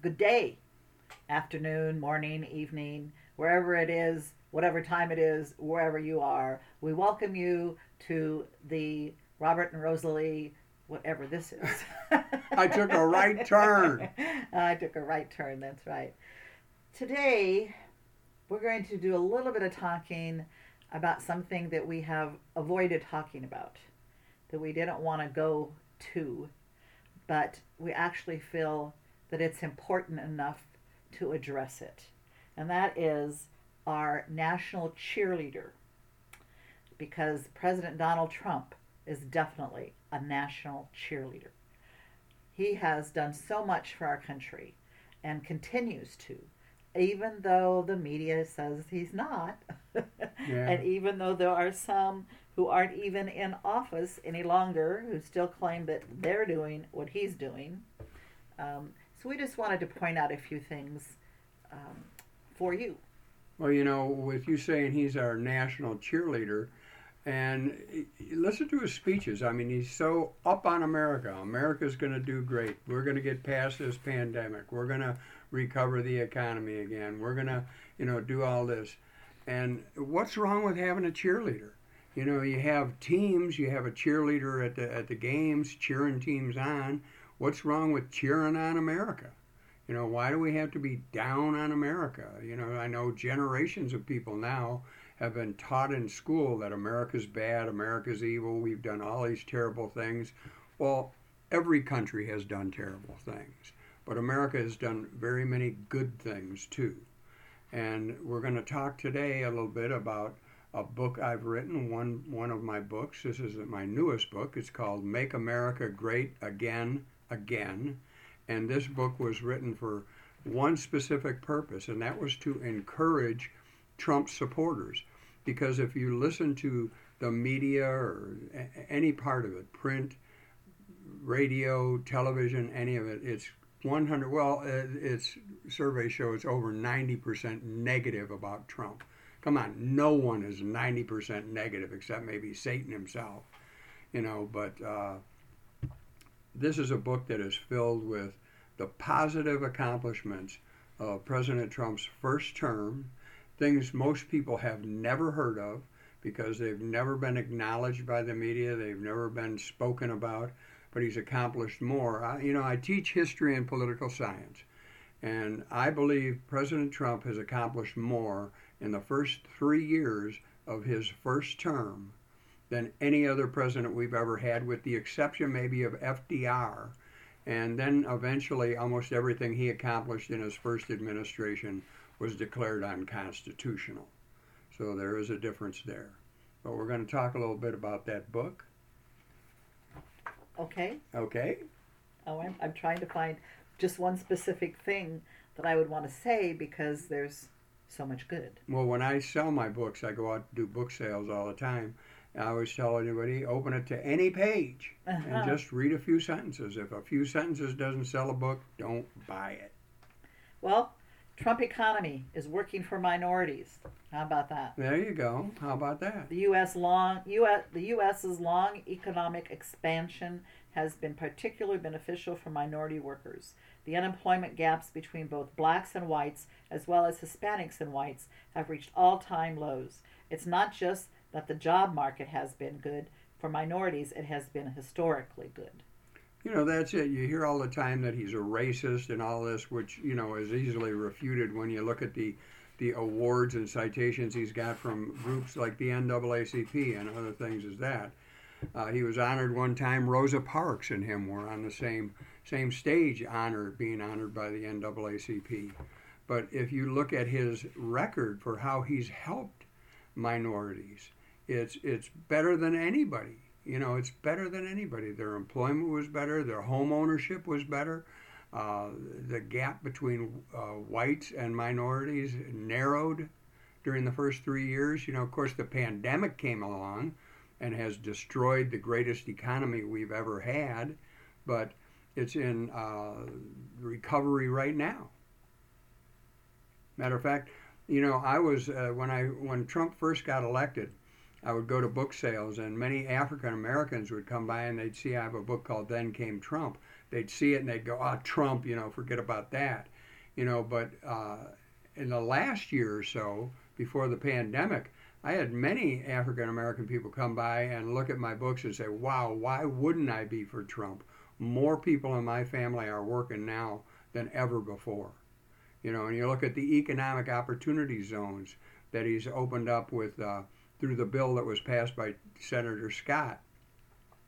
good day, afternoon, morning, evening, wherever it is, whatever time it is, wherever you are. We welcome you to the Robert and Rosalie, whatever this is. I took a right turn. I took a right turn, that's right. Today, we're going to do a little bit of talking about something that we have avoided talking about, that we didn't want to go to, but we actually feel that it's important enough to address it. And that is our national cheerleader. Because President Donald Trump is definitely a national cheerleader. He has done so much for our country and continues to, even though the media says he's not. Yeah. and even though there are some who aren't even in office any longer who still claim that they're doing what he's doing. Um, so we just wanted to point out a few things um, for you. Well, you know, with you saying he's our national cheerleader, and listen to his speeches. I mean, he's so up on America. America's going to do great. We're going to get past this pandemic. We're going to recover the economy again. We're going to, you know, do all this. And what's wrong with having a cheerleader? You know, you have teams. You have a cheerleader at the at the games, cheering teams on. What's wrong with cheering on America? You know, why do we have to be down on America? You know, I know generations of people now have been taught in school that America's bad, America's evil, we've done all these terrible things. Well, every country has done terrible things, but America has done very many good things too. And we're going to talk today a little bit about a book I've written, one one of my books. This is my newest book. It's called Make America Great Again Again. And this book was written for one specific purpose, and that was to encourage Trump supporters. Because if you listen to the media or any part of it, print, radio, television, any of it, it's 100. Well, uh, its survey shows over 90% negative about Trump. Come on, no one is 90% negative except maybe Satan himself, you know. But uh, this is a book that is filled with the positive accomplishments of President Trump's first term, things most people have never heard of because they've never been acknowledged by the media, they've never been spoken about, but he's accomplished more. I, you know, I teach history and political science, and I believe President Trump has accomplished more in the first three years of his first term than any other president we've ever had, with the exception maybe of FDR. And then eventually, almost everything he accomplished in his first administration was declared unconstitutional. So there is a difference there. But we're going to talk a little bit about that book. Okay? Okay? Oh, I'm, I'm trying to find just one specific thing that I would want to say because there's so much good. Well, when I sell my books, I go out to do book sales all the time. I always tell anybody, open it to any page Uh-huh. and just read a few sentences. If a few sentences doesn't sell a book, don't buy it. Well, Trump economy is working for minorities. How about that? There you go. How about that? The U.S. long U.S. the U.S.'s long economic expansion has been particularly beneficial for minority workers. The unemployment gaps between both blacks and whites, as well as Hispanics and whites, have reached all-time lows. It's not just that the job market has been good for minorities; it has been historically good. You know, that's it. You hear all the time that he's a racist and all this, which, you know, is easily refuted when you look at the, the awards and citations he's got from groups like the NAACP and other things as that. Uh, he was honored one time. Rosa Parks and him were on the same same stage, honored, being honored by the NAACP. But if you look at his record for how he's helped minorities, it's it's better than anybody. You know, it's better than anybody. Their employment was better. Their home ownership was better. Uh, the gap between uh, whites and minorities narrowed during the first three years. You know, of course, the pandemic came along and has destroyed the greatest economy we've ever had, but it's in uh, recovery right now. Matter of fact, you know, I was uh, when I when Trump first got elected, I would go to book sales, and many African Americans would come by and they'd see I have a book called Then Came Trump. they'd see it and they'd go, "Ah, oh, Trump," you know, forget about that, you know. But uh, in the last year or so, before the pandemic, I had many African American people come by and look at my books and say, "Wow, why wouldn't I be for Trump?" More people in my family are working now than ever before. You know, and you look at the economic opportunity zones that he's opened up with uh, through the bill that was passed by Senator Scott.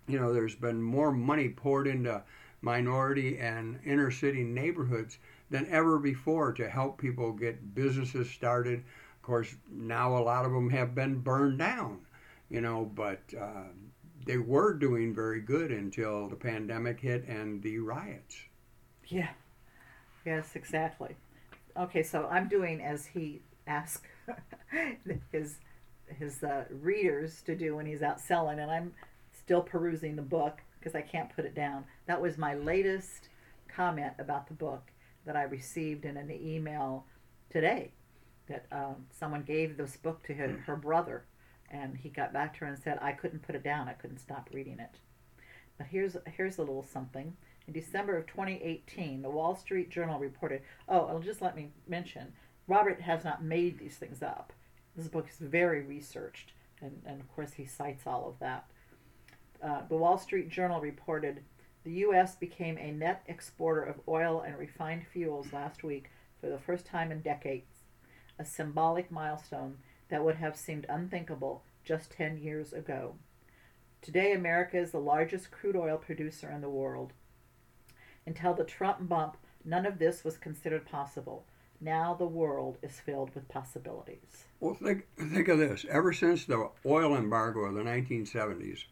You know, there's been more money poured into minority and inner city neighborhoods than ever before to help people get businesses started. Of course, now a lot of them have been burned down, you know, but uh, they were doing very good until the pandemic hit and the riots. Yeah. Yes, exactly. Okay, so I'm doing as he asked his his uh, readers to do when he's out selling, and I'm still perusing the book because I can't put it down. That was my latest comment about the book that I received in an email today. That um, someone gave this book to her, her brother, and he got back to her and said, "I couldn't put it down. I couldn't stop reading it." But here's here's a little something. In December of 2018, the Wall Street Journal reported. Oh, I'll just let me mention. Robert has not made these things up. This book is very researched, and, and of course, he cites all of that. Uh, the Wall Street Journal reported the U.S. became a net exporter of oil and refined fuels last week for the first time in decades, a symbolic milestone that would have seemed unthinkable just 10 years ago. Today, America is the largest crude oil producer in the world. Until the Trump bump, none of this was considered possible. Now the world is filled with possibilities. Well, think, think of this. Ever since the oil embargo of the 1970s,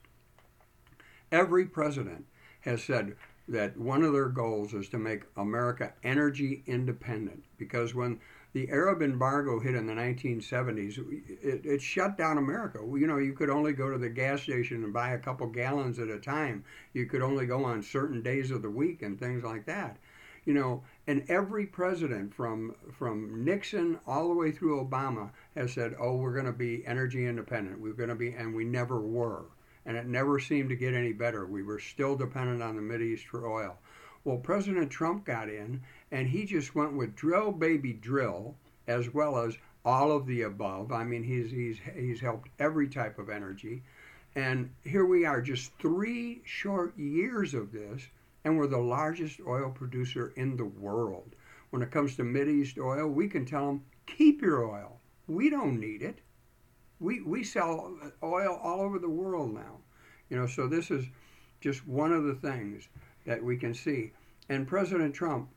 every president has said that one of their goals is to make America energy independent. Because when the Arab embargo hit in the 1970s, it, it shut down America. You know, you could only go to the gas station and buy a couple gallons at a time. You could only go on certain days of the week and things like that you know, and every president from from Nixon all the way through Obama has said, "Oh, we're going to be energy independent. We're going to be," and we never were, and it never seemed to get any better. We were still dependent on the Mid East for oil. Well, President Trump got in, and he just went with drill, baby, drill, as well as all of the above. I mean, he's he's he's helped every type of energy, and here we are, just three short years of this and we're the largest oil producer in the world. When it comes to East oil, we can tell them, keep your oil. We don't need it. We, we sell oil all over the world now. You know, so this is just one of the things that we can see. And President Trump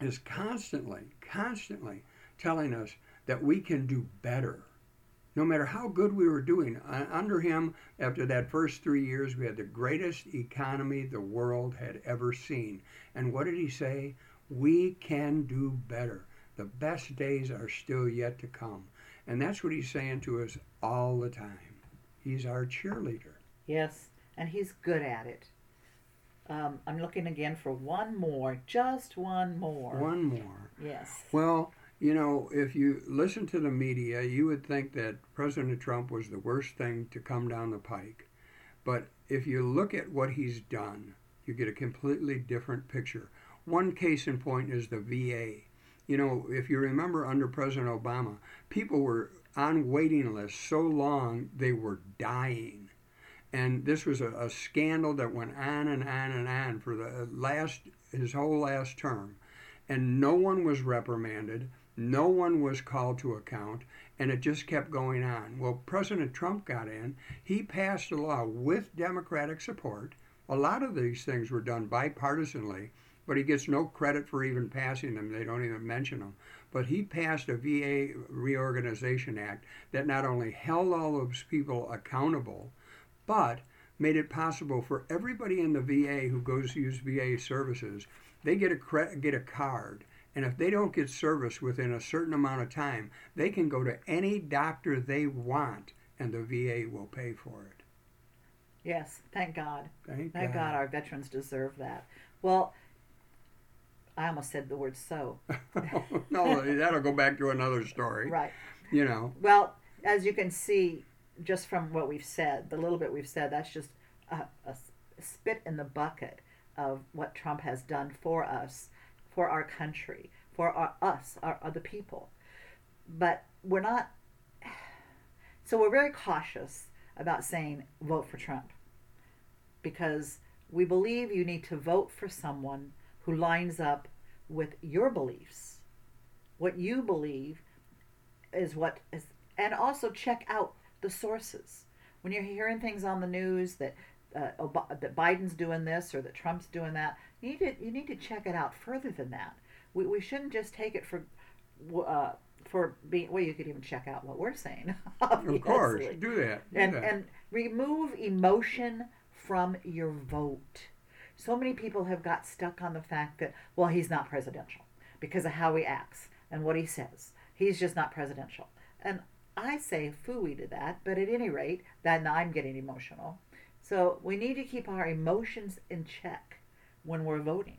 is constantly, constantly telling us that we can do better no matter how good we were doing. Under him, after that first three years, we had the greatest economy the world had ever seen. And what did he say? We can do better. The best days are still yet to come. And that's what he's saying to us all the time. He's our cheerleader. Yes, and he's good at it. Um, I'm looking again for one more, just one more. One more. Yes. Well, you know, if you listen to the media, you would think that President Trump was the worst thing to come down the pike. But if you look at what he's done, you get a completely different picture. One case in point is the VA. You know, if you remember under President Obama, people were on waiting lists so long they were dying. And this was a, a scandal that went on and on and on for the last his whole last term. And no one was reprimanded no one was called to account, and it just kept going on. Well, President Trump got in. He passed a law with Democratic support. A lot of these things were done bipartisanly, but he gets no credit for even passing them. They don't even mention them. But he passed a VA Reorganization Act that not only held all those people accountable, but made it possible for everybody in the VA who goes to use VA services, they get a cre- get a card and if they don't get service within a certain amount of time, they can go to any doctor they want and the VA will pay for it. Yes, thank God. Thank, thank God. God. our veterans deserve that. Well, I almost said the word so. no, that'll go back to another story. Right. You know. Well, as you can see, just from what we've said, the little bit we've said, that's just a, a spit in the bucket of what Trump has done for us, for our country, for our, us, our other people. But we're not, so we're very cautious about saying vote for Trump because we believe you need to vote for someone who lines up with your beliefs. What you believe is what is, and also check out the sources. When you're hearing things on the news that uh, that Biden's doing this or that Trump's doing that, you need to you need to check it out further than that. We, we shouldn't just take it for uh, for being well. You could even check out what we're saying. Of course, do that. Do and that. and remove emotion from your vote. So many people have got stuck on the fact that well, he's not presidential because of how he acts and what he says. He's just not presidential. And I say fooey to that, but at any rate, then I'm getting emotional. So we need to keep our emotions in check when we're voting.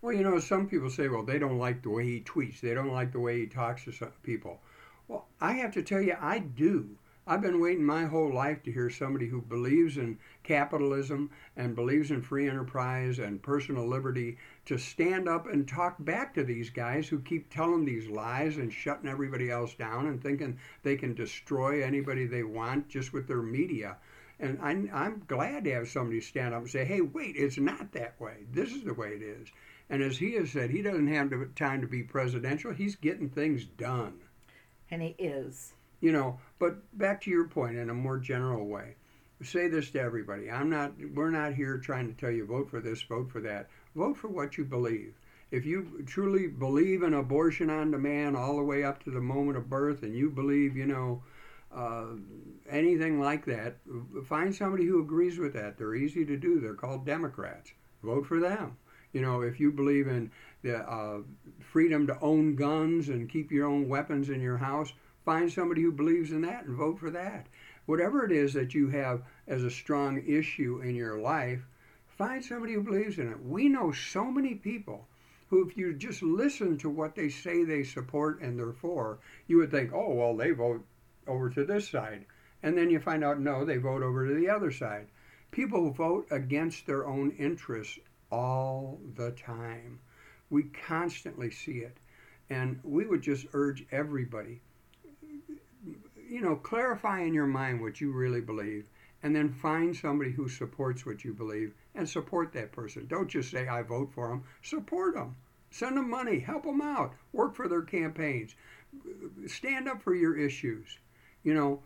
Well, you know, some people say, well, they don't like the way he tweets. They don't like the way he talks to some people. Well, I have to tell you, I do. I've been waiting my whole life to hear somebody who believes in capitalism and believes in free enterprise and personal liberty to stand up and talk back to these guys who keep telling these lies and shutting everybody else down and thinking they can destroy anybody they want just with their media. And I'm, I'm glad to have somebody stand up and say, hey, wait, it's not that way. This is the way it is. And as he has said, he doesn't have the time to be presidential. He's getting things done. And he is. You know, but back to your point in a more general way. Say this to everybody. I'm not we're not here trying to tell you vote for this, vote for that. Vote for what you believe. If you truly believe in abortion on demand all the way up to the moment of birth and you believe, you know, uh, anything like that, find somebody who agrees with that. They're easy to do. They're called Democrats. Vote for them. You know, if you believe in the uh, freedom to own guns and keep your own weapons in your house, Find somebody who believes in that and vote for that. Whatever it is that you have as a strong issue in your life, find somebody who believes in it. We know so many people who, if you just listen to what they say they support and they're for, you would think, oh, well, they vote over to this side. And then you find out, no, they vote over to the other side. People vote against their own interests all the time. We constantly see it. And we would just urge everybody you know, clarify in your mind what you really believe and then find somebody who supports what you believe and support that person. Don't just say, I vote for them. Support them. Send them money. Help them out. Work for their campaigns. Stand up for your issues. You know,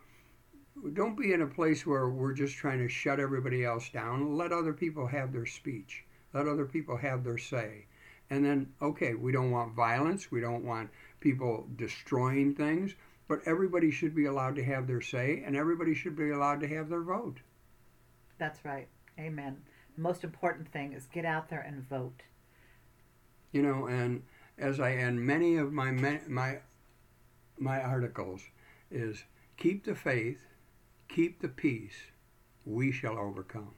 don't be in a place where we're just trying to shut everybody else down. Let other people have their speech. Let other people have their say. And then, okay, we don't want violence. We don't want people destroying things. But everybody should be allowed to have their say, and everybody should be allowed to have their vote. That's right. Amen. The most important thing is get out there and vote. You know, and as I end many of my my my articles, is keep the faith, keep the peace, we shall overcome.